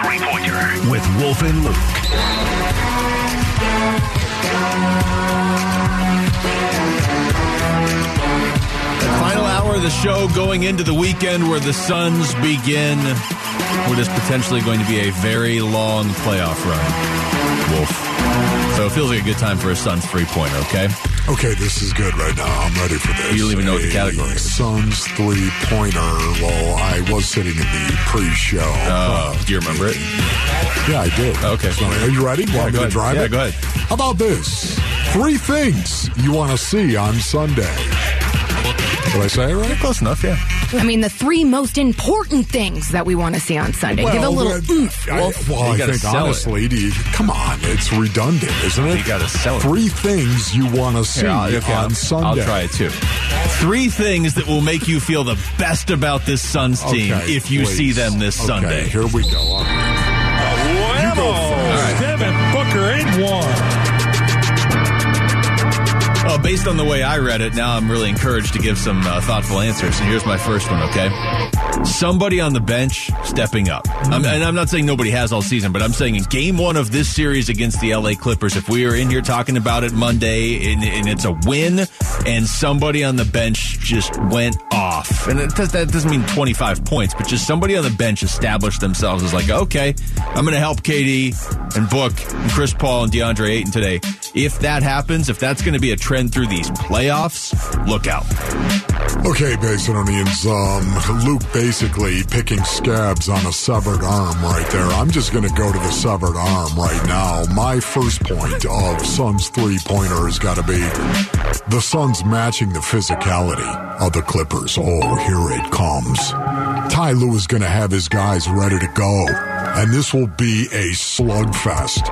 three pointer with Wolf and Luke. The final hour of the show going into the weekend where the Suns begin what is potentially going to be a very long playoff run. Wolf. So it feels like a good time for a Suns three pointer, okay? Okay, this is good right now. I'm ready for this. You don't even know what the category is. Suns three pointer. Well, I was sitting in the pre-show. Uh, do you remember it? yeah, I did. Okay. So, are you ready? Want Yeah, me to ahead. drive Yeah, it? go ahead. How about this? Three things you want to see on Sunday. Did I say it right? Close enough, yeah. I mean, the three most important things that we want to see on Sunday. Give a little uh, oomph, I, Wolf. well, I think honestly, do you- come on, it's redundant, isn't it? You gotta sell it. Three things you want to see Here, I'll, okay, on I'll- Sunday. I'll try it too. Three things that will make you feel the best about this Suns team Okay, if you please. see them this Okay, Sunday. Here we go. Based on the way I read it, now I'm really encouraged to give some uh, thoughtful answers. And here's my first one, okay? Somebody on the bench stepping up. I'm, and I'm not saying nobody has all season, but I'm saying in game one of this series against the LA Clippers, if we are in here talking about it Monday and, and it's a win and somebody on the bench just went off, and it does, that doesn't mean 25 points, but just somebody on the bench established themselves as like, okay, I'm going to help KD and Book and Chris Paul and DeAndre Ayton today. If that happens, if that's going to be a trend through these playoffs, look out. Okay, Basinonians. Um, Luke basically picking scabs on a severed arm right there. I'm just going to go to the severed arm right now. My first point of Suns three pointer has got to be the Suns matching the physicality of the Clippers. Oh, here it comes. Ty Lue is going to have his guys ready to go, and this will be a slugfest.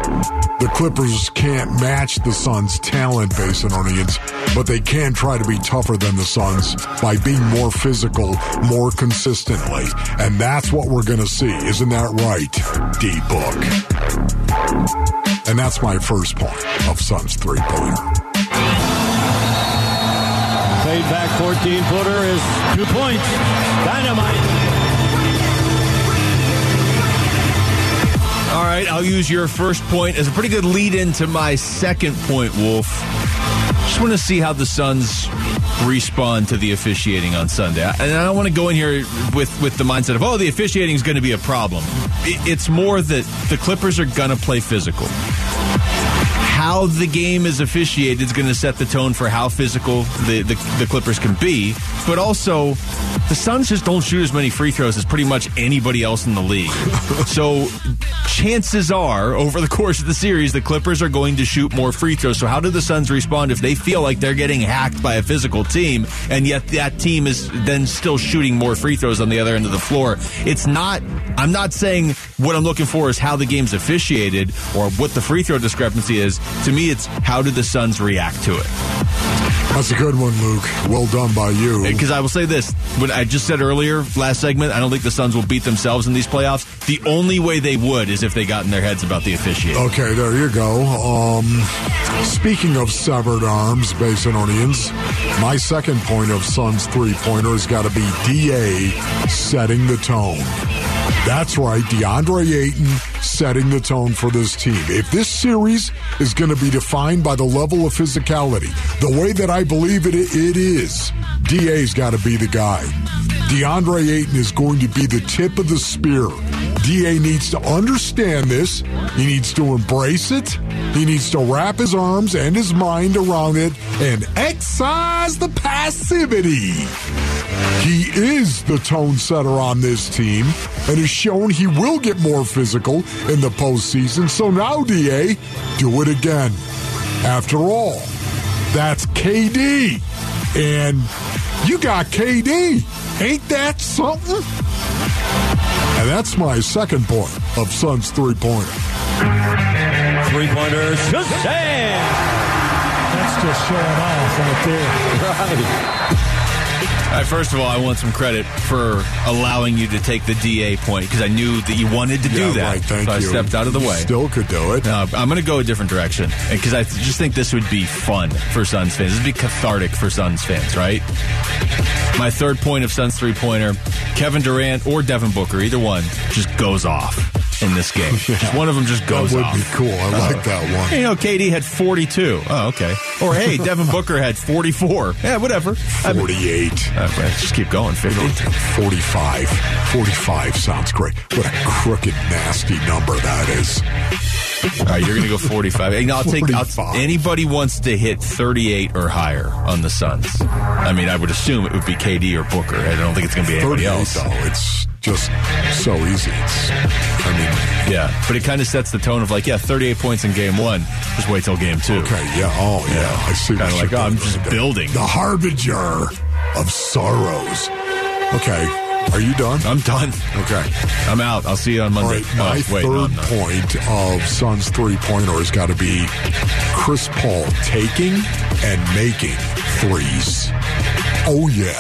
The Clippers can't match the Suns' talent, Basinonians, but they can try to be tougher than the Suns by being more physical, more consistently. And that's what we're going to see. Isn't that right, D Book? And that's my first point of Suns three pointer. Fade back 14 footer is two points. Dynamite. All right, I'll use your first point as a pretty good lead into my second point, Wolf. Just want to see how the Suns respond to the officiating on Sunday. And I don't want to go in here with, with the mindset of, oh, the officiating is going to be a problem. It's more that the Clippers are going to play physical. How the game is officiated is going to set the tone for how physical the, the, the Clippers can be. But also, the Suns just don't shoot as many free throws as pretty much anybody else in the league. so chances are, over the course of the series, the Clippers are going to shoot more free throws. So how do the Suns respond if they feel like they're getting hacked by a physical team and yet that team is then still shooting more free throws on the other end of the floor? It's not, I'm not saying what I'm looking for is how the game's officiated or what the free throw discrepancy is. To me, it's how do the Suns react to it? That's a good one, Luke. Well done by you. Because I will say this: what I just said earlier, last segment, I don't think the Suns will beat themselves in these playoffs. The only way they would is if they got in their heads about the officiating. Okay, there you go. Um, speaking of severed arms, Basinonians, my second point of Suns three pointer has got to be DA setting the tone. That's right, DeAndre Ayton setting the tone for this team. If this series is going to be defined by the level of physicality, the way that I believe it, it is, DA's got to be the guy. DeAndre Ayton is going to be the tip of the spear. DA needs to understand this. He needs to embrace it. He needs to wrap his arms and his mind around it and excise the passivity. He is the tone setter on this team and has shown he will get more physical in the postseason. So now, DA, do it again. After all, that's KD. And you got KD. Ain't that something? And that's my second point of Suns three pointer. Three pointers. Shazam! That's just showing off right there. All right, first of all, I want some credit for allowing you to take the DA point because I knew that you wanted to do that. right, thank so I stepped out of the You way. Still could do it. Uh, I'm going to go a different direction because I just think this would be fun for Suns fans. This would be cathartic for Suns fans, right? My third point of Suns three pointer Kevin Durant or Devin Booker, either one, just goes off. In this game. Just one of them just That goes would off. be cool. I like oh. that one. You know, KD had 42. Oh, okay. Or hey, Devin Booker had 44. Yeah, whatever. I mean, 48. okay, just keep going. 50. 45. 45 sounds great. What a crooked, nasty number that is. All right, you're going to go 45. Hey, I'll take I'll, anybody wants to hit 38 or higher on the Suns. I mean, I would assume it would be KD or Booker. I don't think it's going to be anybody else. though. It's just so easy. It's, I mean, Yeah, but it kind of sets the tone of like, yeah, 38 points in game one. Just wait till game two. okay, yeah. Oh, yeah. I see Kinda like, oh, I'm just right there. building. The harbinger of sorrows. Okay. Are you done? I'm done. Okay. I'm out. I'll see you on Monday. right, my oh, wait, third I'm point of Suns three pointer has got to be Chris Paul taking and making threes. Oh yeah,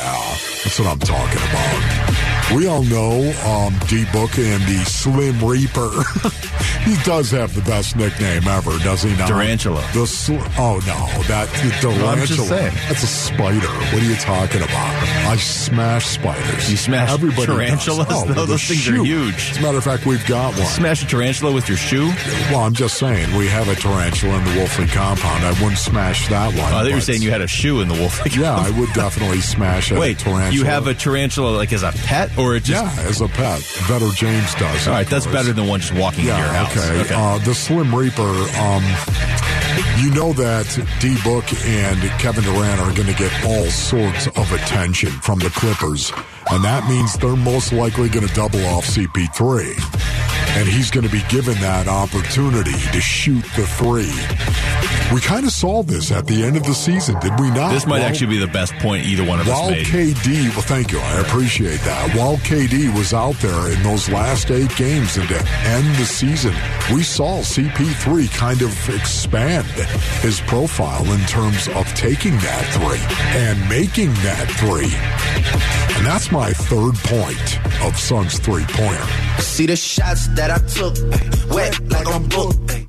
that's what I'm talking about. We all know um, D Book and the Slim Reaper. he does have the best nickname ever, does he not? Tarantula. The sl- oh no, that tarantula. That's a spider. What are you talking about? I smash spiders. You smash Everybody tarantulas? Does. Oh, Those with a things are huge. As a matter of fact, we've got one. Smash a tarantula with your shoe? Well, I'm just saying we have a tarantula in the Wolfley compound. I wouldn't smash that one. Oh, I thought you were saying you had a shoe in the wolf. Yeah, I would definitely smash a Wait, tarantula. you have a tarantula like as a pet, or it just? yeah as a pet. Vetter James does. All right, that's course. better than one just walking in your Yeah, house. okay. Uh, the Slim Reaper. Um, you know that D Book and Kevin Durant are going to get all sorts of attention from the Clippers, and that means they're most likely going to double off CP3, and he's going to be given that opportunity to shoot the three. We kind of saw this at the end of the season, did we not? this might Well, actually be the best point either one of us while made. KD, well, thank you, I appreciate that. While KD was out there in those last eight games and to end the season, we saw CP3 kind of expand his profile in terms of taking that three and making that three. And that's my third point of Suns three pointer. See the shots that I took, wet like I'm booked.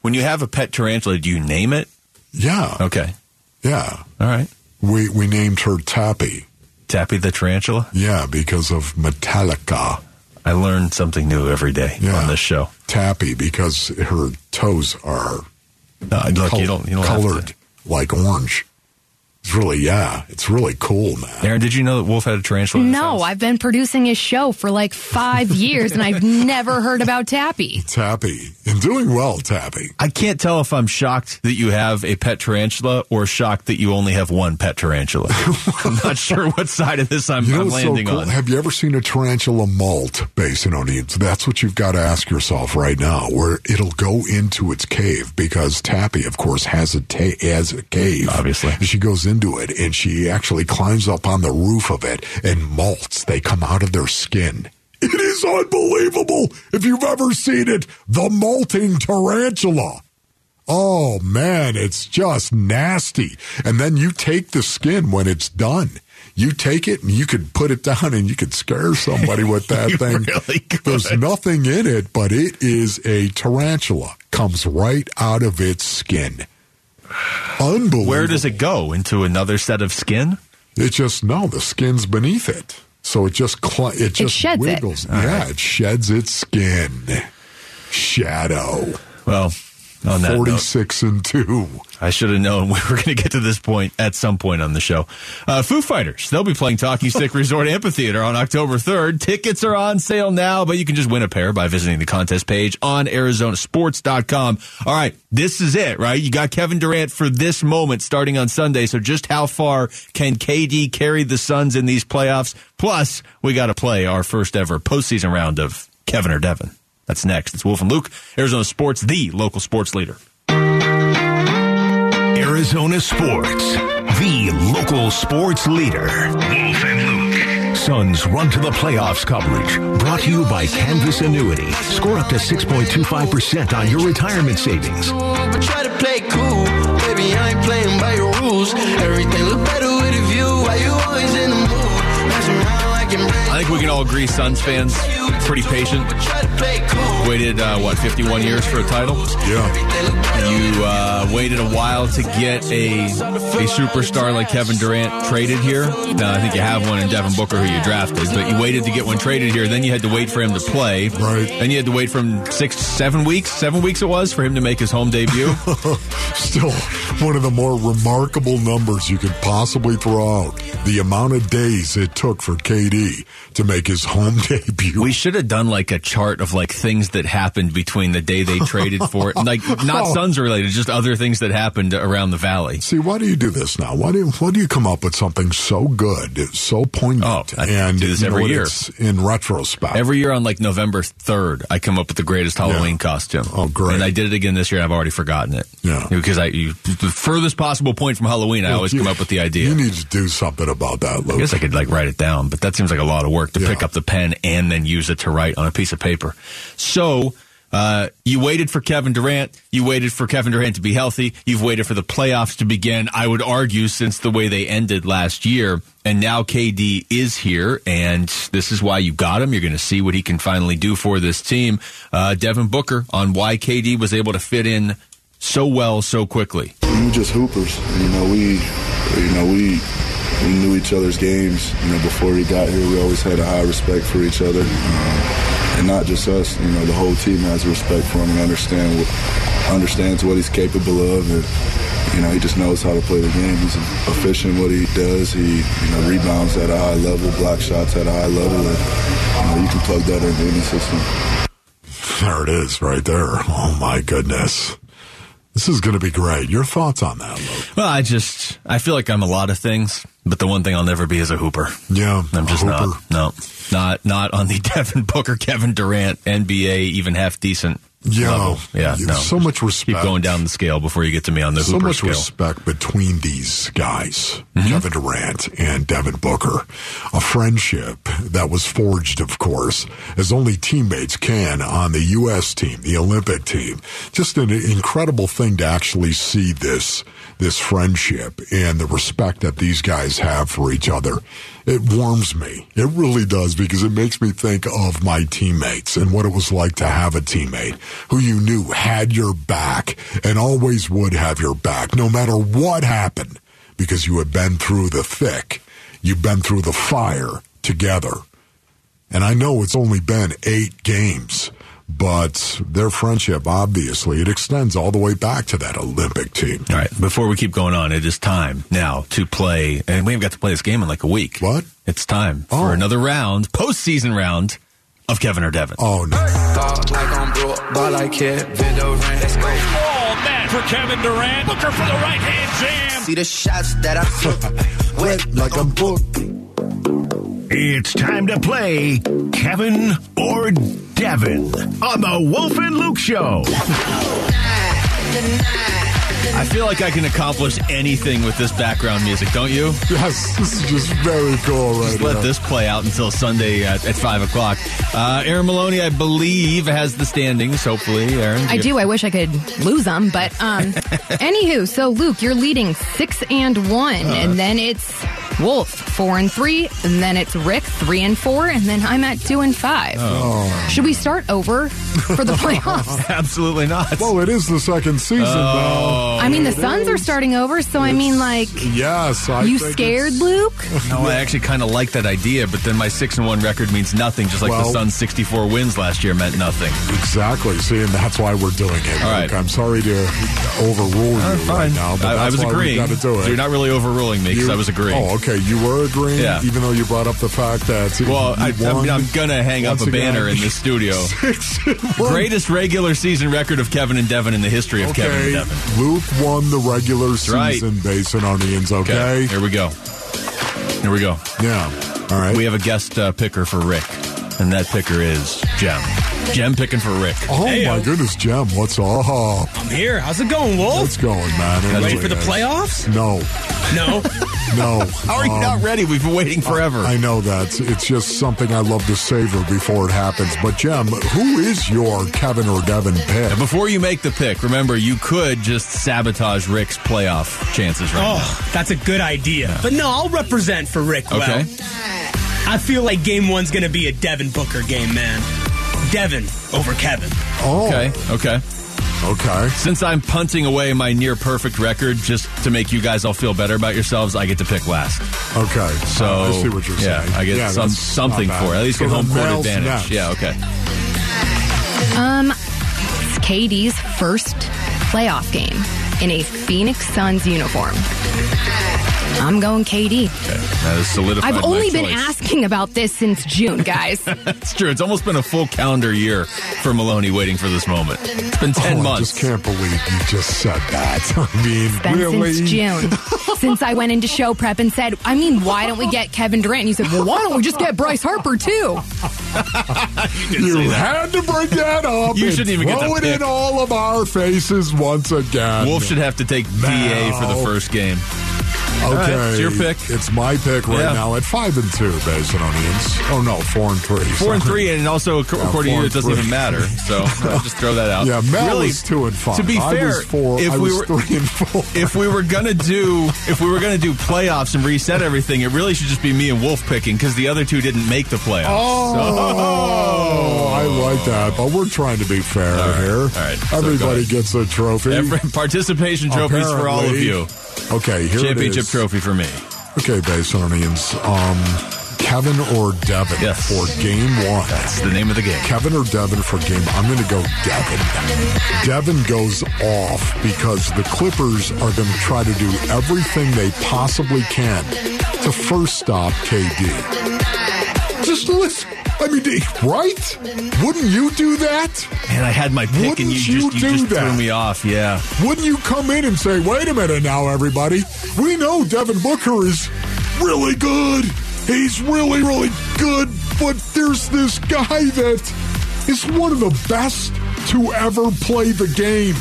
when you have a pet tarantula, do you name it? Yeah, Okay, yeah. all right. We we named her Tappy. Tappy the tarantula. Yeah, because of Metallica. I learn something new every day Yeah. on this show. Tappy because her toes are No, look, col- you don't. You don't colored to. like orange. It's really, yeah, it's really cool, man. Aaron, did you know that Wolf had a tarantula? in his No, house? I've been producing his show for like five years and I've never heard about Tappy. Tappy and doing well, Tappy. I can't tell if I'm shocked that you have a pet tarantula or shocked that you only have one pet tarantula. I'm not sure what side of this I'm, You know I'm what's so landing cool? on. Have you ever seen a tarantula molt basin onions? That's what you've got to ask yourself right now, where it'll go into its cave because Tappy, of course, has a ta- has a cave. Obviously. she goes into it and she actually climbs up on the roof of it and molts. They come out of their skin. It is unbelievable. If you've ever seen it, the molting tarantula. Oh man, it's just nasty. And then you take the skin when it's done. You take it and you could put it down and you could scare somebody with that thing. really. There's nothing in it, but it is a tarantula. Comes right out of its skin. Unbelievable. Where does it go? Into another set of skin? It just no, the skin's beneath it, so it just cl- it just sheds it. wiggles. yeah, it sheds its skin. Shadow Well, on that forty note, and two. I should have known we were going to get to this point at some point on the show. Uh, Foo Fighters, they'll be playing Talking Stick Resort Amphitheater on October 3rd. Tickets are on sale now, but you can just win a pair by visiting the contest page on ArizonaSports.com. All right, this is it, right? You got Kevin Durant for this moment starting on Sunday. So just how far can KD carry the Suns in these playoffs? Plus, we got to play our first ever postseason round of Kevin or Devin. That's next. It's Wolf and Luke, Arizona Sports, the local sports leader. Arizona Sports, the local sports leader. Wolf and Luke. Suns run to the playoffs coverage. Brought to you by Canvas Annuity. Score up to 6.25% on your retirement savings. But try to play cool, baby. I ain't playing by your rules. Everything look better with a view. Why you always in the mood? Mess around like you're brand think we can all agree Suns fans pretty patient. Waited uh, what 51 years for a title. Yeah. You uh, waited a while to get a a superstar like Kevin Durant traded here. Now I think you have one in Devin Booker who you drafted, but you waited to get one traded here. Then you had to wait for him to play. Right. Then you had to wait from six, seven weeks. Seven weeks it was for him to make his home debut. Still one of the more remarkable numbers you could possibly throw out. The amount of days it took for KD to make his home debut. We should have done like a chart of like things that happened between the day they traded for it, like not oh. Suns related, just other things that happened around the valley. See, why do you do this now? Why do why do you come up with something so good, so poignant, Oh, I and do this know every year. in retrospect? Every year on like November third, I come up with the greatest Halloween Yeah. costume. Oh, great. And I did it again this year. and I've already forgotten it. Yeah. because I you, the furthest possible point from Halloween, I always You- come up with the idea. You need to do something about that, I guess I could like write it down, but that seems like a lot of work to Yeah. pick up the pen and then use it to write on a piece of paper. So, uh, you waited for Kevin Durant. You waited for Kevin Durant to be healthy. You've waited for the playoffs to begin. I would argue since the way they ended last year. And now KD is here, and this is why you got him. You're going to see what he can finally do for this team. Uh, Devin Booker on why KD was able to fit in so well so quickly. we just hoopers. You know, we, you know, we we knew each other's games. You know, before he got here, we always had a high respect for each other, um, and not just us. You know, the whole team has respect for him and understand what understands what he's capable of, and you know, he just knows how to play the game. He's efficient what he does. He, you know, rebounds at a high level, block shots at a high level, and you know, you can plug that into any system. There it is, right there. Oh my goodness, this is going to be great. Your thoughts on that, Luke? Well, I just, I feel like I'm a lot of things, but the one thing I'll never be is a hooper. Yeah, I'm just not. No, not not on the Devin Booker, Kevin Durant, NBA, even half decent Yeah, level. Yeah, no. so much respect. Keep going down the scale before you get to me on the so hooper much scale. respect between these guys, Mm-hmm. Kevin Durant and Devin Booker. A friendship that was forged, of course, as only teammates can on the U.S. team, the Olympic team. Just an incredible thing to actually see this this friendship and the respect that these guys have for each other. It warms me. It really does because it makes me think of my teammates and what it was like to have a teammate who you knew had your back and always would have your back no matter what happened because you had been through the thick. You've been through the fire together. And I know it's only been eight games, but their friendship, obviously, it extends all the way back to that Olympic team. All right, before we keep going on, it is time now to play, and we haven't got to play this game in like a week. What? It's time Oh. for another round, postseason round of Kevin or Devin. Oh, no. Thought like I'm broke, ball like Kevin Durant. Let's go. Oh, all net for Kevin Durant. Booker for the right hand jam. See the shots that I took. Wet Like I'm booked. It's time to play Kevin or Devin on the Wolf and Luke Show. I feel like I can accomplish anything with this background music, don't you? Yes, this is just very cool right Just let here. this play out until Sunday at, at 5 o'clock. Uh, Aaron Maloney, I believe, has the standings, hopefully. Aaron? I do. I wish I could lose them, but um, anywho. So Luke, you're leading six and one, and then it's Wolf four and three, and then it's Rick three and four, and then I'm at two and five. Oh. Should we start over for the playoffs? Absolutely not. Well, it is the second season though. I mean, the Suns are starting over, so I mean, like, Yes, I you scared, it's- Luke? No, I actually kind of like that idea, but then my 6 and 1 record means nothing, just like Well- the Suns' 64 wins last year meant nothing. Exactly. See, and that's why we're doing it. All Luke. right. I'm sorry to overrule uh, you right now, but I, I was why agreeing. we do it. So you're not really overruling me because I was agreeing. Oh, okay. You were agreeing, Yeah. even though you brought up the fact that. Well, I, I won mean, I'm going to hang up a banner in the studio. Six and one. Greatest regular season record of Kevin and Devin in the history of Kevin and Okay, Devin. Luke won the regular season right. on Basinonians, Okay, okay? here we go. Here we go. Yeah. All right. We have a guest uh, picker for Rick, and that picker is Jem. Jem picking for Rick. oh, Hey, my uh, goodness, Jem, what's up? I'm here. How's it going, Wolf? What's going, man? Ready Ready Anyway, for the playoffs? No, No. no. How are you Um, not ready? We've been waiting forever. I know that. It's just something I love to savor before it happens. But, Jem, who is your Kevin or Devin pick? And before you make the pick, remember you could just sabotage Rick's playoff chances right Oh, that's a good idea. But no, I'll represent for Rick now. well. Okay. I feel like game one's going to be a Devin Booker game, man. Devin over Kevin. Oh, Okay, okay. okay. Since I'm punting away my near perfect record just to make you guys all feel better about yourselves, I get to pick last. Okay. So I see what you're yeah, saying. I get Yeah, some something for it. At least So get home court advantage. next. Yeah, okay. Um, it's KD's first playoff game in a Phoenix Suns uniform. I'm going KD. Okay. That is solidified. I've my only been asking about this since June, guys. It's true. It's almost been a full calendar year for Maloney waiting for this moment. It's been ten oh, months. I just can't believe you just said that. I mean, been really? since June. since I went into show prep and said, I mean, why don't we get Kevin Durant? And you said, well, why don't we just get Bryce Harper too? You had to bring that up. You shouldn't even get throw to it pick. in all of our faces once again. Wolf should have to take DA for the first game. Okay, right, it's your pick. It's my pick right Yeah. now at five and two, Basinonians. Oh no, four and three. Four and three, and also ac- according to you, it doesn't and even matter. So I'll just throw that out. Yeah, Mel really, is two and five. To be I fair, was four. if I we was were three and four. if we were gonna do if we were gonna do playoffs and reset everything, it really should just be me and Wolf picking because the other two didn't make the playoffs. Oh, so. I like that, but we're trying to be fair here. all right, Everybody ahead. gets a trophy. Every, participation trophies for all of you. Okay, here Championship it is. trophy for me. Okay, Basinonians. Um, Kevin or Devin Yes. for game one. That's the name of the game. Kevin or Devin for game. I'm going to go Devin. Devin goes off because the Clippers are going to try to do everything they possibly can to first stop KD. Just listen. I mean, right? Wouldn't you do that? And I had my pick, Wouldn't and you, you just you do just threw me off. Yeah. Wouldn't you come in and say, wait a minute now, everybody? We know Devin Booker is really good. He's really, really good. But there's this guy that is one of the best to ever play the game.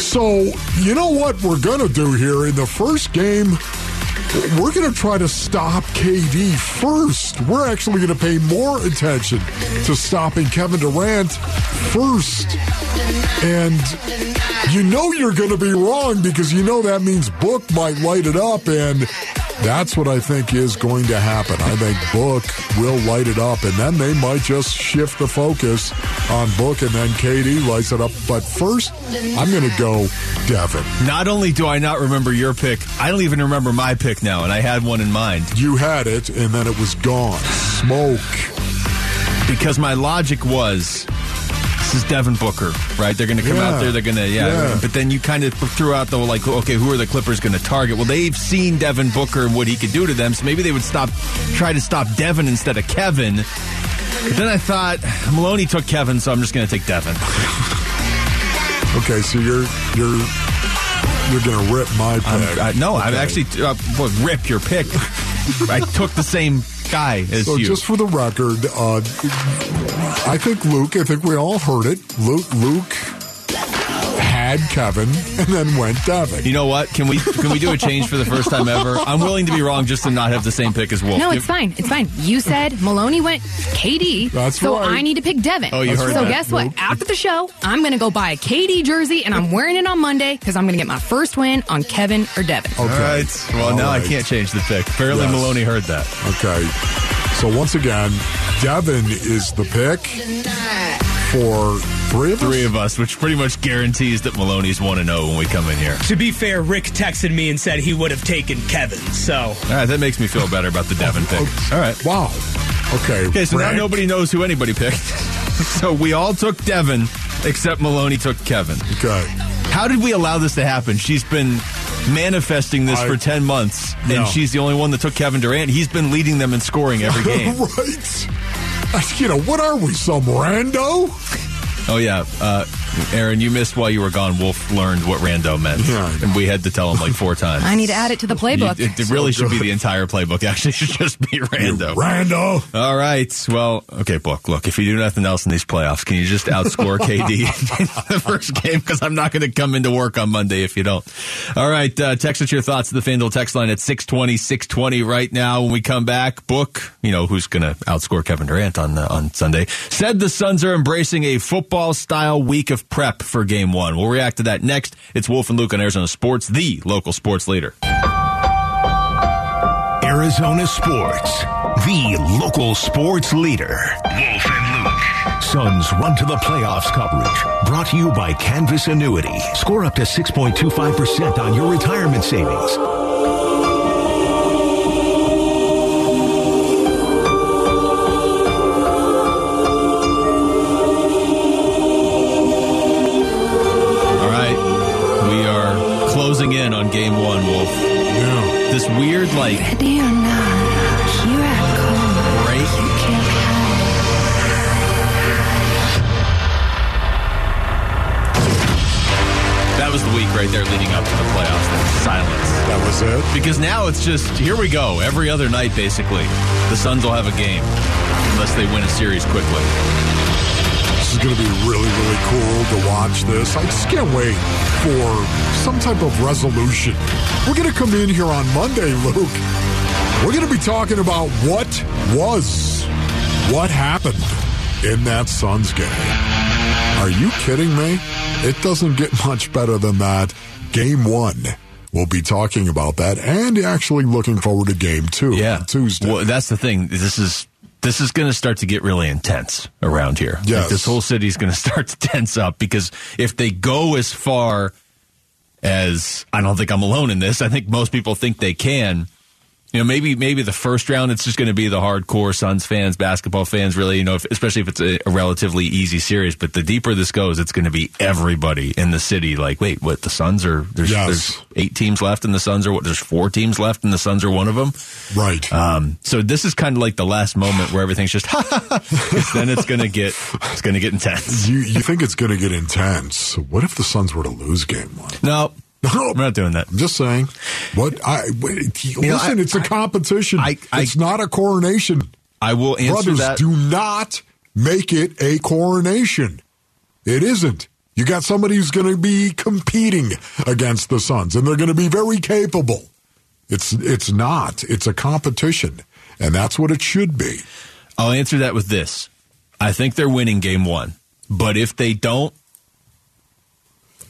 So, you know what we're going to do here in the first game? We're going to try to stop KD first. We're actually going to pay more attention to stopping Kevin Durant first. And you know you're going to be wrong because you know that means Book might light it up. And that's what I think is going to happen. I think Book will light it up. And then they might just shift the focus on Book and then KD lights it up. But first, I'm going to go Devin. Not only do I not remember your pick, I don't even remember my pick now, and I had one in mind You had it, and then it was gone. Smoke. because my logic was. This is Devin Booker, right? They're going to come Yeah. out there. They're going to, yeah. Yeah. But then you kind of threw out the like, okay, who are the Clippers going to target? Well, they've seen Devin Booker and what he could do to them, so maybe they would stop, try to stop Devin instead of Kevin. But then I thought Maloney took Kevin, so I'm just going to take Devin. Okay, so you're you're you're gonna rip my pick. I'm, I, no, I'm actually uh, rip your pick. I took the same guy as So you. just for the record, uh, I think Luke. I think we all heard it. Luke. Luke had Kevin and then went Devin. you know what? Can we can we do a change for the first time ever? I'm willing to be wrong just to not have the same pick as Wolf. No, it's fine. It's fine. You said Maloney went KD. That's so right. I need to pick Devin. Oh, you heard so that, guess what? Luke. After the show, I'm going to go buy a KD jersey and I'm wearing it on Monday because I'm going to get my first win on Kevin or Devin. Okay. All right. Well, All now I can't change the pick. Apparently, Yes. Maloney heard that. Okay. So once again, Devin is the pick for three of us. Three of us, which pretty much guarantees that Maloney's one to oh zero when we come in here. To be fair, Rick texted me and said he would have taken Kevin. So All right, that makes me feel better about the Devin oh, pick. All right. Wow. Okay. Okay, so now nobody knows who anybody picked. so we all took Devin, except Maloney took Kevin. Okay. How did we allow this to happen? She's been manifesting this I- for 10 months, and she's the only one that took Kevin Durant. He's been leading them in scoring every game. right. You know what are we? Some rando? Oh, yeah. Uh, Aaron, you missed while you were gone. Wolf learned what rando meant. Yeah, and we had to tell him like four times. I need to add it to the playbook. You- it, it really should be the entire playbook. Actually, it should just be rando. Rando. All right. Well, okay, book. Look, if you do nothing else in these playoffs, can you just outscore KD in the first game? Because I'm not going to come into work on Monday if you don't. All right. Uh, text us your thoughts to the FanDuel text line at 620, 620 right now. When we come back, book, you know, who's going to outscore Kevin Durant on, uh, on Sunday, said the Suns are embracing a football style week of prep for game one. We'll react to that next. It's Wolf and Luke on Arizona Sports, the local sports leader. Arizona sports, the local sports leader. Wolf and Luke. Suns run to the playoffs coverage. Brought to you by Canvas Annuity. Score up to 6.25% on your retirement savings. Like, Ready or not, here I come. break. You can't hide. That was the week right there leading up to the playoffs. Silence. That was it. Because now it's just, here we go. Every other night, basically, the Suns will have a game unless they win a series quickly. This is going to be really, really cool to watch this. I just can't wait for some type of resolution. We're going to come in here on Monday, Luke. We're going to be talking about what was, what happened in that Suns game. Are you kidding me? It doesn't get much better than that. Game one. We'll be talking about that and actually looking forward to game two Yeah. on Tuesday. Well, that's the thing. This is this is going to start to get really intense around here. Like, this whole city is going to start to tense up because if they go as far as I don't think I'm alone in this. I think most people think they can. You know, maybe maybe the first round it's just going to be the hardcore Suns fans, basketball fans, really. You know, if, especially if it's a, a relatively easy series. But the deeper this goes, it's going to be everybody in the city. Like, wait, what? The Suns are there's Yes. there's eight teams left, and the Suns are what? There's four teams left, and the Suns are one of them. right. Um, so this is kind of like the last moment where everything's just, then it's going to get it's going to get intense. you, you think it's going to get intense. What if the Suns were to lose game one? No, No, we're not doing that. I'm just saying. What I listen, know, I- it's a competition. I- I- it's not a coronation. I will answer that. Brothers, that. do not make it a coronation. It isn't. You got somebody who's going to be competing against the Suns, and they're going to be very capable. It's it's not. It's a competition, and that's what it should be. I'll answer that with this. I think they're winning game one, but if they don't,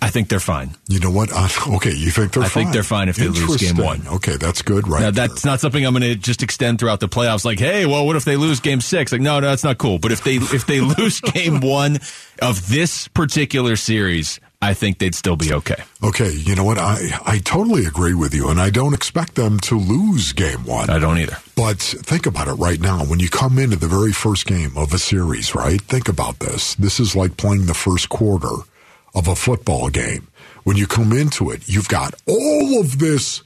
I think they're fine. You know what? Uh, okay, you think they're I fine. think they're fine if they lose game one. Okay, that's good, right? Now, that's not something I'm going to just extend throughout the playoffs. Like, hey, well, what if they lose game six? Like, no, no, that's not cool. But if they if they lose game one of this particular series, I think they'd still be okay. Okay, you know what? I, I totally agree with you, and I don't expect them to lose game one. I don't either. But think about it right now. When you come into the very first game of a series, right? Think about this. This is like playing the first quarter of a football game. When you come into it, you've got all of this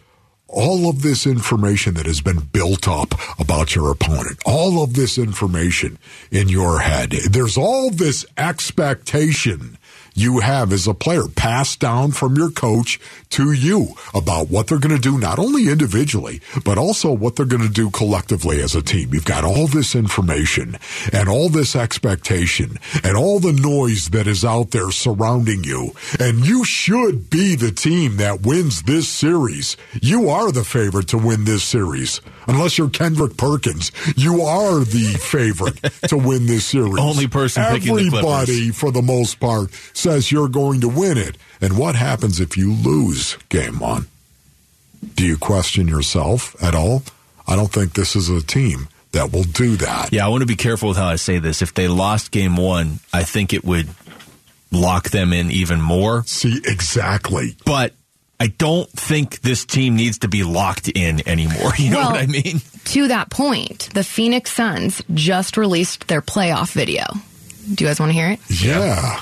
all of this information that has been built up about your opponent, all of this information in your head. There's all this expectation you have as a player passed down from your coach to you about what they're going to do, not only individually, but also what they're going to do collectively as a team. You've got all this information and all this expectation and all the noise that is out there surrounding you. And you should be the team that wins this series. You are the favorite to win this series. Unless you're Kendrick Perkins, you are the favorite to win this series. Only person picking the Everybody, for the most part, says you're going to win it. And what happens if you lose game one? Do you question yourself at all? I don't think this is a team that will do that. Yeah, I want to be careful with how I say this. If they lost game one, I think it would lock them in even more. See, exactly. But I don't think this team needs to be locked in anymore. You know Well- what I mean? To that point, the Phoenix Suns just released their playoff video. Do you guys want to hear it? Yeah.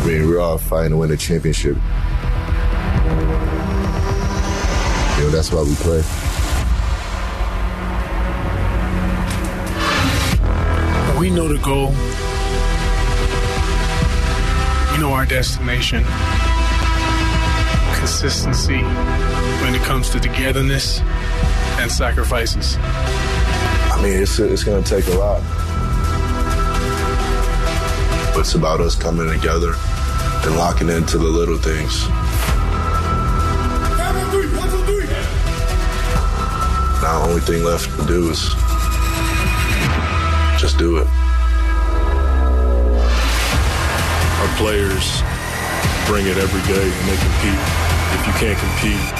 I mean, we're all fighting to win a championship. You know, that's why we play. We know the goal. We know our destination. Consistency when it comes to togetherness and sacrifices. I mean, it's, it's going to take a lot. But it's about us coming together and locking into the little things. Now, the only thing left to do is just do it. Our players bring it every day and they compete. If you can't compete, you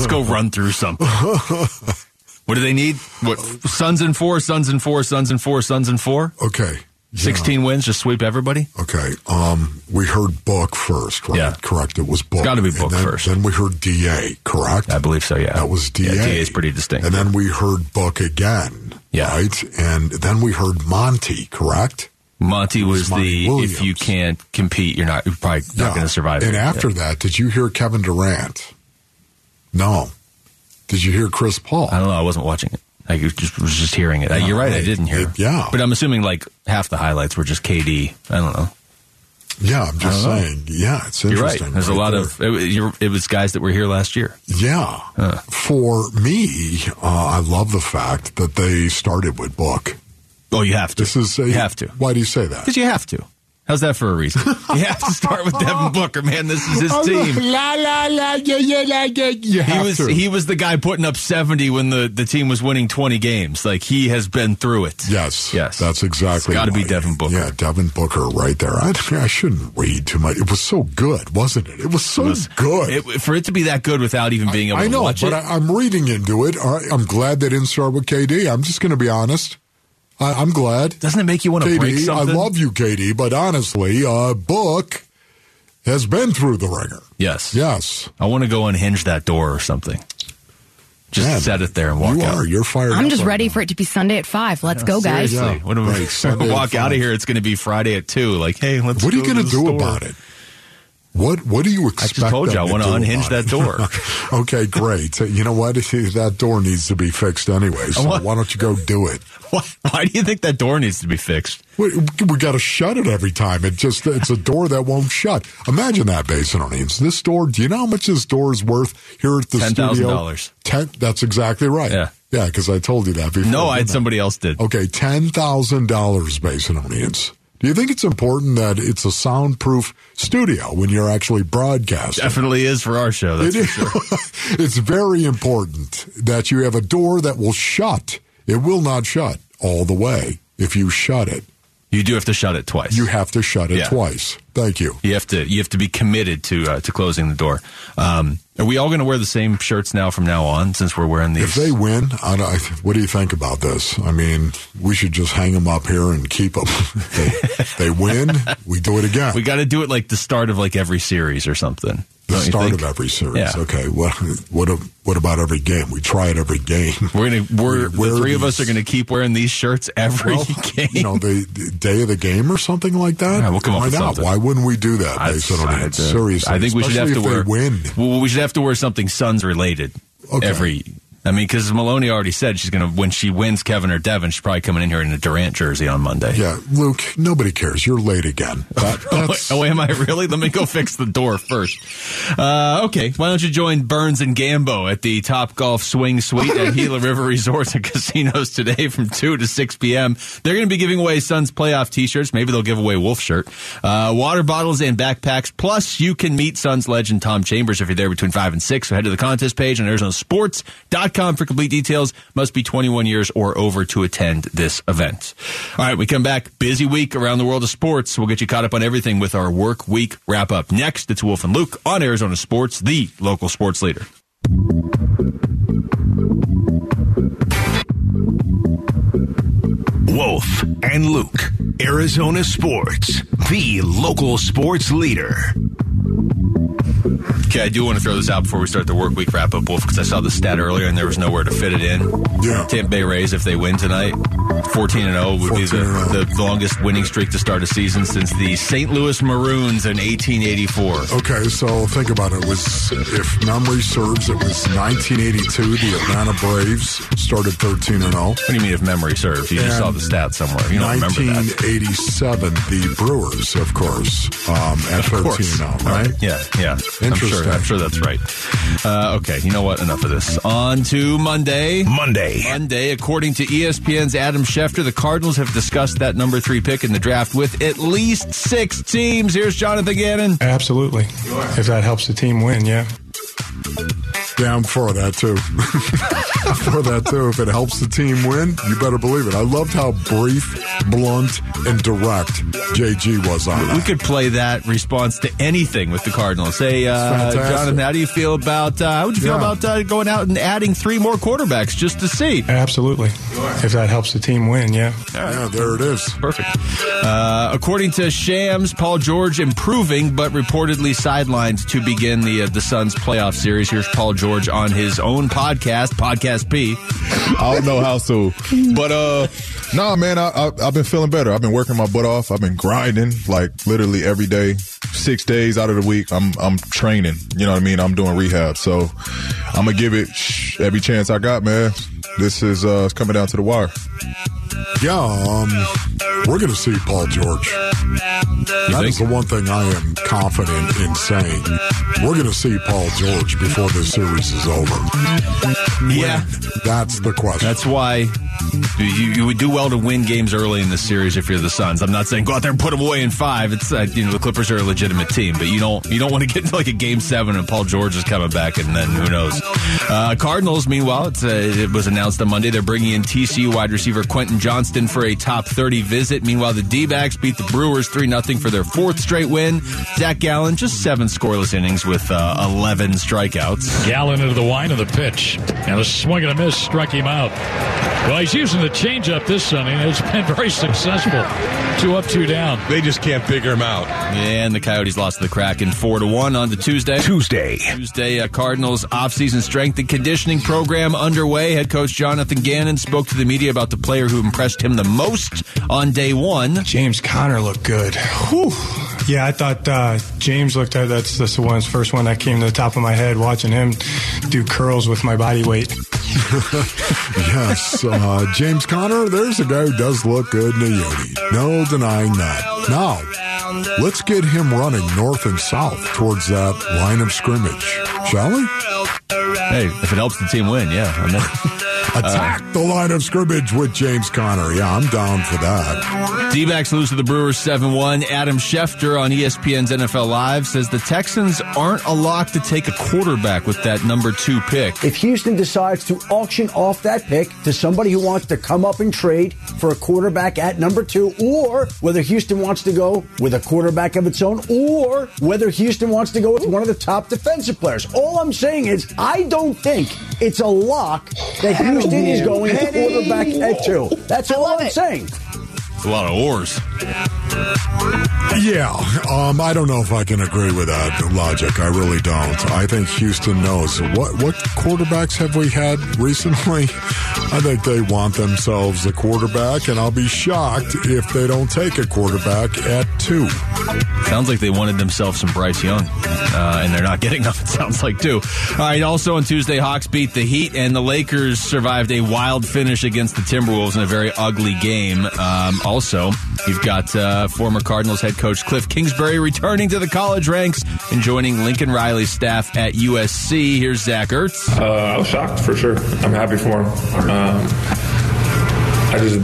let's go run through something. What do they need? What Suns and four, Suns and four, Suns and four, Suns and four. Okay. yeah. Sixteen wins, just sweep everybody. Okay. Um, we heard Book first, right? Yeah. Correct. It was Book. Gotta be And Book then, first. Then we heard DA, correct? I believe so. Yeah, That was DA. Yeah, DA is pretty distinct. And then we heard Book again. Yeah. Right? And then we heard Monty, correct? Monty was Monty the Williams. if you can't compete, you're not you're probably not Yeah. going to survive. And it. after Yeah. that, did you hear Kevin Durant? No. Did you hear Chris Paul? I don't know. I wasn't watching it. I just was just hearing it. You're right. I didn't hear. it- yeah. but I'm assuming like half the highlights were just KD. I don't know. Yeah, I'm just don't know. saying. Yeah, it's You're right. interesting. There's a lot there. of it, was- it was guys that were here last year. Yeah. For me, uh, I love the fact that they started with Book. Oh, you have to. This is a, you have to Why do you say that? because you have to. How's that for a reason? you have to start with Devin Booker, man. This is his oh, team. La la la yeah yeah la yeah. You He have was to. he was the guy putting up 70 when the, the team was winning 20 games. Like he has been through it. Yes, Yes. that's exactly. Got to be. Devin Booker. Yeah, Devin Booker, right there. I, I shouldn't read too much. It was so good, wasn't it? It was so It was- good. it- for it to be that good without even being able I to know, watch but it. I, I'm reading into it. All right, I'm glad they didn't start with KD. I'm just going to be honest. I, I'm glad. Doesn't it make you want to break KD, I love you, KD, but honestly, uh, Book has been through the ringer. Yes. Yes. I want to go unhinge that door or something. Just Man, set it there and walk you out. are. You're fired. I'm up just right ready now. for it to be Sunday at five. Let's go, guys. Seriously. Yeah. What am I- Right, Sunday at walk out of here? It's going to be Friday at two. Like, hey, let's. What are you going to to do store. about it? What What do you expect? I just told you I to want to unhinge that door. okay, great. You know what? That door needs to be fixed anyway. So why don't you go do it? why, why do you think that door needs to be fixed? We, we got to shut it every time. It just it's a door that won't shut. Imagine that, Basinonians. This door. Do you know how much this door is worth here at the studio? $10,000. Ten. That's exactly right. Yeah. yeah. Because I told you that before. No, I didn't somebody else did. Okay, ten thousand dollars, Basinonians. Do you think it's important that it's a soundproof studio when you're actually broadcasting? Definitely is for our show. That's It sure. it's very important that you have a door that will shut. It will not shut all the way. If you shut it, You do have to shut it twice. you have to shut it Yeah. twice. Thank you. You have to you have to be committed to uh, to closing the door. Um, are we all going to wear the same shirts now from now on since we're wearing these? If they win, I, don't- I, what do you think about this? I mean, we should just hang them up here and keep them. they, they win, we do it again. we got to do it like the start of like every series or something. The don't start of every series. Yeah. Okay. What what what about every game? We try it every game. We're gonna we're We the three of us are gonna keep wearing these shirts every Well, game. you know, the, the day of the game or something like that. Yeah, we'll come up Why with not? something. Why wouldn't we do that? I- Based on I- it? Seriously, I think we should have to wear. win. Well, we should have to wear something Suns related Okay. every. I mean, because Maloney already said she's gonna when she wins Kevin or Devin, she's probably coming in here in a Durant jersey on Monday. Yeah, Luke. Nobody cares. You're late again. That, Oh, am I really? Let me go fix the door first. Uh, okay, why don't you join Burns and Gambo at the Top Golf Swing Suite at Gila River Resorts and Casinos today from 2 to 6 p.m. They're going to be giving away Suns playoff t-shirts. Maybe they'll give away Wolf shirt, uh, water bottles and backpacks. Plus, you can meet Suns legend Tom Chambers if you're there between 5 and 6. So head to the contest page on ArizonaSports.com for complete details. Must be 21 years or over to attend this event. All right, we come back. Busy week around the world of sports. We'll get you caught up on everything with our work week wrap up. Next, it's Wolf and Luke on Arizona Sports, the local sports leader. Wolf and Luke, Arizona Sports, the local sports leader. Okay, I do want to throw this out before we start the work week wrap up, Wolf, because I saw the stat earlier and there was nowhere to fit it in. Yeah. Tampa Bay Rays, if they win tonight, 14 and 0 would be the, the longest winning streak to start a season since the St. Louis Maroons in 1884. Okay, so think about it. it. Was if memory serves, it was 1982. The Atlanta Braves started 13 and 0. What do you mean if memory serves? You just saw the stat somewhere. You don't remember that. 1987, the Brewers, of course, um, at Of 13 course. and 0, right? Yeah, yeah. I'm sure, Interesting. I'm sure that's right. Uh, okay, you know what? Enough of this. On to Monday. Monday. Monday, according to ESPN's Adam Schefter, the Cardinals have discussed that number three pick in the draft with at least six teams. Here's Jonathan Gannon. Absolutely. If that helps the team win, yeah. Yeah, I'm for that too. for that too. If it helps the team win, you better believe it. I loved how brief, blunt, and direct JG was on We that. could play that response to anything with the Cardinals. Say, uh. Jonathan, how do you feel about uh, how would you feel Yeah. about uh, going out and adding three more quarterbacks just to see? Absolutely. If that helps the team win, yeah. Yeah, there it is. Perfect. Uh, according to Shams, Paul George improving, but reportedly sidelined to begin the uh, the Suns playoff series. Here's Paul George on his own podcast, Podcast P. I don't know how so, but uh, nah, man, I, I I've been feeling better. I've been working my butt off. I've been grinding like literally every day, six days out of the week. I'm I'm training. You know what I mean? I'm doing rehab, so I'm gonna give it every chance I got, man. This is uh, it's coming down to the wire. Yeah, um, we're going to see Paul George. That is the one thing I am confident in saying. We're going to see Paul George before this series is over. Yeah, That's the question. that's why. You, you would do well to win games early in the series if you're the Suns. I'm not saying go out there and put them away in five. It's uh, you know the Clippers are a legitimate team, but you don't you don't want to get into like a game seven and Paul George is coming back and then who knows. Uh, Cardinals, meanwhile, it's, uh, it was announced on Monday they're bringing in TCU wide receiver Quentin Johnston for a top 30 visit. Meanwhile, the D-backs beat the Brewers three 0 for their fourth straight win. Zach Gallen just seven scoreless innings with uh, 11 strikeouts. Gallen into the wine of the pitch. And a swing and a miss struck him out. Well, he's using the changeup this inning. It's been very successful. Two up, two down. They just can't figure him out. And the Coyotes lost to the Kraken four to one on the Tuesday. Tuesday. Tuesday, uh, Cardinals offseason strength and conditioning program underway. Head coach Jonathan Gannon spoke to the media about the player who impressed him the most on day one. James Conner looked good. Whew. Yeah, I thought uh, James looked at that's that's the one first one that came to the top of my head watching him do curls with my body weight. yes, uh, James Conner, there's a guy who does look good in a Yodi. No denying that. Now, let's get him running north and south towards that line of scrimmage, shall we? Hey, if it helps the team win, yeah. I'm in. Attack the line of scrimmage with James Conner. Yeah, I'm down for that. D backs lose to the Brewers 7 1. Adam Schefter on ESPN's NFL Live says the Texans aren't a lock to take a quarterback with that number two pick. If Houston decides to auction off that pick to somebody who wants to come up and trade for a quarterback at number two, or whether Houston wants to go with a quarterback of its own, or whether Houston wants to go with one of the top defensive players. All I'm saying is, I don't think it's a lock that Houston is going quarterback at two. That's all I'm saying. It's a lot of oars. Yeah, um, I don't know if I can agree with that logic. I really don't. I think Houston knows what what quarterbacks have we had recently. I think they want themselves a quarterback, and I'll be shocked if they don't take a quarterback at two. Sounds like they wanted themselves some Bryce Young, uh, and they're not getting them. It sounds like too. All right. Also on Tuesday, Hawks beat the Heat, and the Lakers survived a wild finish against the Timberwolves in a very ugly game. Um, also, you've got uh, former Cardinals head coach Cliff Kingsbury returning to the college ranks and joining Lincoln Riley's staff at USC. Here's Zach Ertz. Uh, I was shocked for sure. I'm happy for him. Um, I just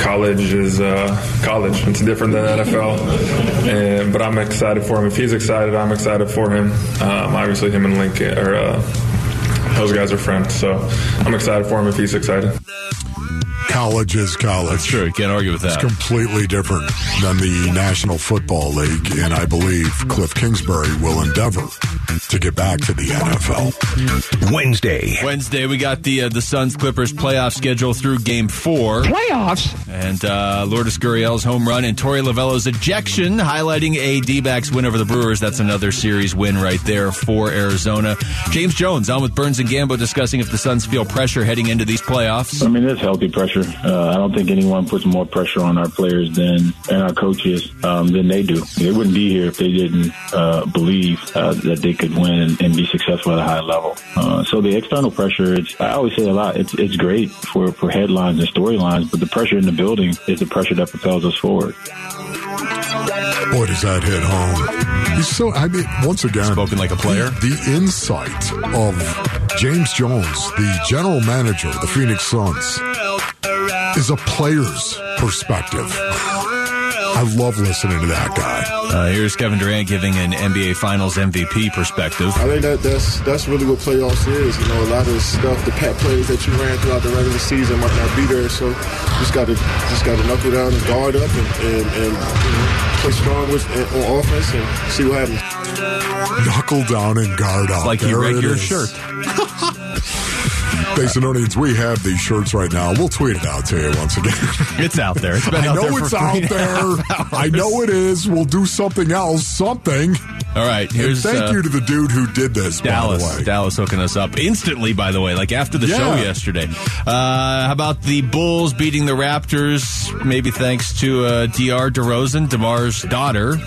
college is uh, college. It's different than NFL, and but I'm excited for him. If he's excited, I'm excited for him. Um, obviously, him and Lincoln or uh, those guys are friends, so I'm excited for him if he's excited. College is college. That's true. You can't argue with that. It's completely different than the National Football League, and I believe Cliff Kingsbury will endeavor to get back to the NFL. Wednesday. Wednesday, we got the uh, the Suns Clippers playoff schedule through Game Four. Playoffs. And uh, Lourdes Gurriel's home run and Torey Lovullo's ejection, highlighting a D-backs win over the Brewers. That's another series win right there for Arizona. James Jones on with Burns and Gambo discussing if the Suns feel pressure heading into these playoffs. I mean, it's healthy pressure. Uh, I don't think anyone puts more pressure on our players than and our coaches um, than they do. They wouldn't be here if they didn't uh, believe uh, that they could win and, and, be successful at a high level. Uh, so the external pressure, it's, I always say a lot. It's it's great for for headlines and storylines, but the pressure in the building is the pressure that propels us forward. Boy, does that hit home. He's so, I mean, once again, spoken like a player. The, the insight of James Jones, the general manager of the Phoenix Suns, is a player's perspective. I love listening to that guy. Uh, here's Kevin Durant giving an NBA Finals MVP perspective. I think that that's that's really what playoffs is. You know, a lot of the stuff, the pet plays that you ran throughout the regular season might not be there. So just got to just got to knuckle down and guard up and and, and you know, play strong with on offense and see what happens. Knuckle down and guard up. Like there you read your is. shirt. Basinonians, we have these shirts right now. We'll tweet it out to you once again. It's out there. It's been I out know there it's for out three and a there. I know it is. We'll do something else. Something. All right. Here's and thank uh, you to the dude who did this. Dallas. By the way. Dallas hooking us up instantly. By the way, like after the Yeah. show yesterday. Uh, how about the Bulls beating the Raptors? Maybe thanks to uh, Diar DeRozan, DeMar's daughter. There's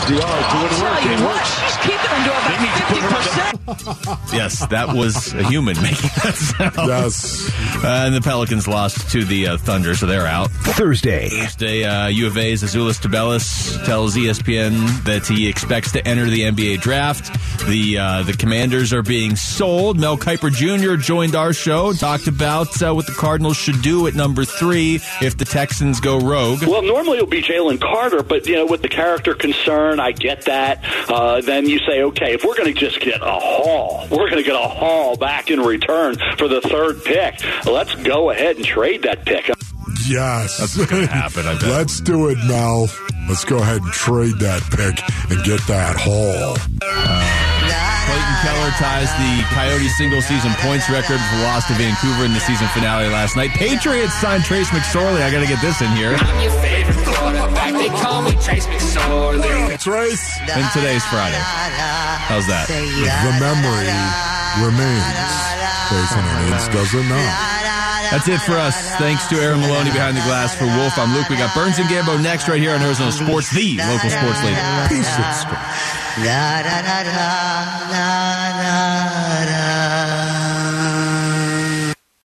Diar doing work. It works. She's keeping them to about fifty percent. Yes, that was a human making that sound. Yes. Uh, and the Pelicans lost to the uh, Thunder, so they're out. Thursday. Thursday, uh, U of A's Azuolas Tubelis tells ESPN that he expects to enter the NBA draft. The uh, the Commanders are being sold. Mel Kiper Jr. joined our show, talked about uh, what the Cardinals should do at number three if the Texans go rogue. Well, normally it would be Jalen Carter, but you know, with the character concern, I get that. Uh, then you say, okay, if we're going to just get a haul, we're going to get a haul back in return for the third pick. Let's go ahead and trade that pick. Yes. That's gonna happen, I bet. Let's do it, Mel. Let's go ahead and trade that pick and get that haul. Clayton Keller ties the Coyotes single season points record for the loss to Vancouver in the season finale last night. Patriots signed Trace McSorley. I got to get this in here. I'm your favorite quarterback. They call me Trace McSorley. Trace. And today's Friday. How's that? The memory remains. Jason Onions does it not. That's it for us. Thanks to Aaron Maloney behind the glass for Wolf. I'm Luke. We got Burns and Gambo next right here on Arizona Sports, the local sports leader. Peace da da da la la la.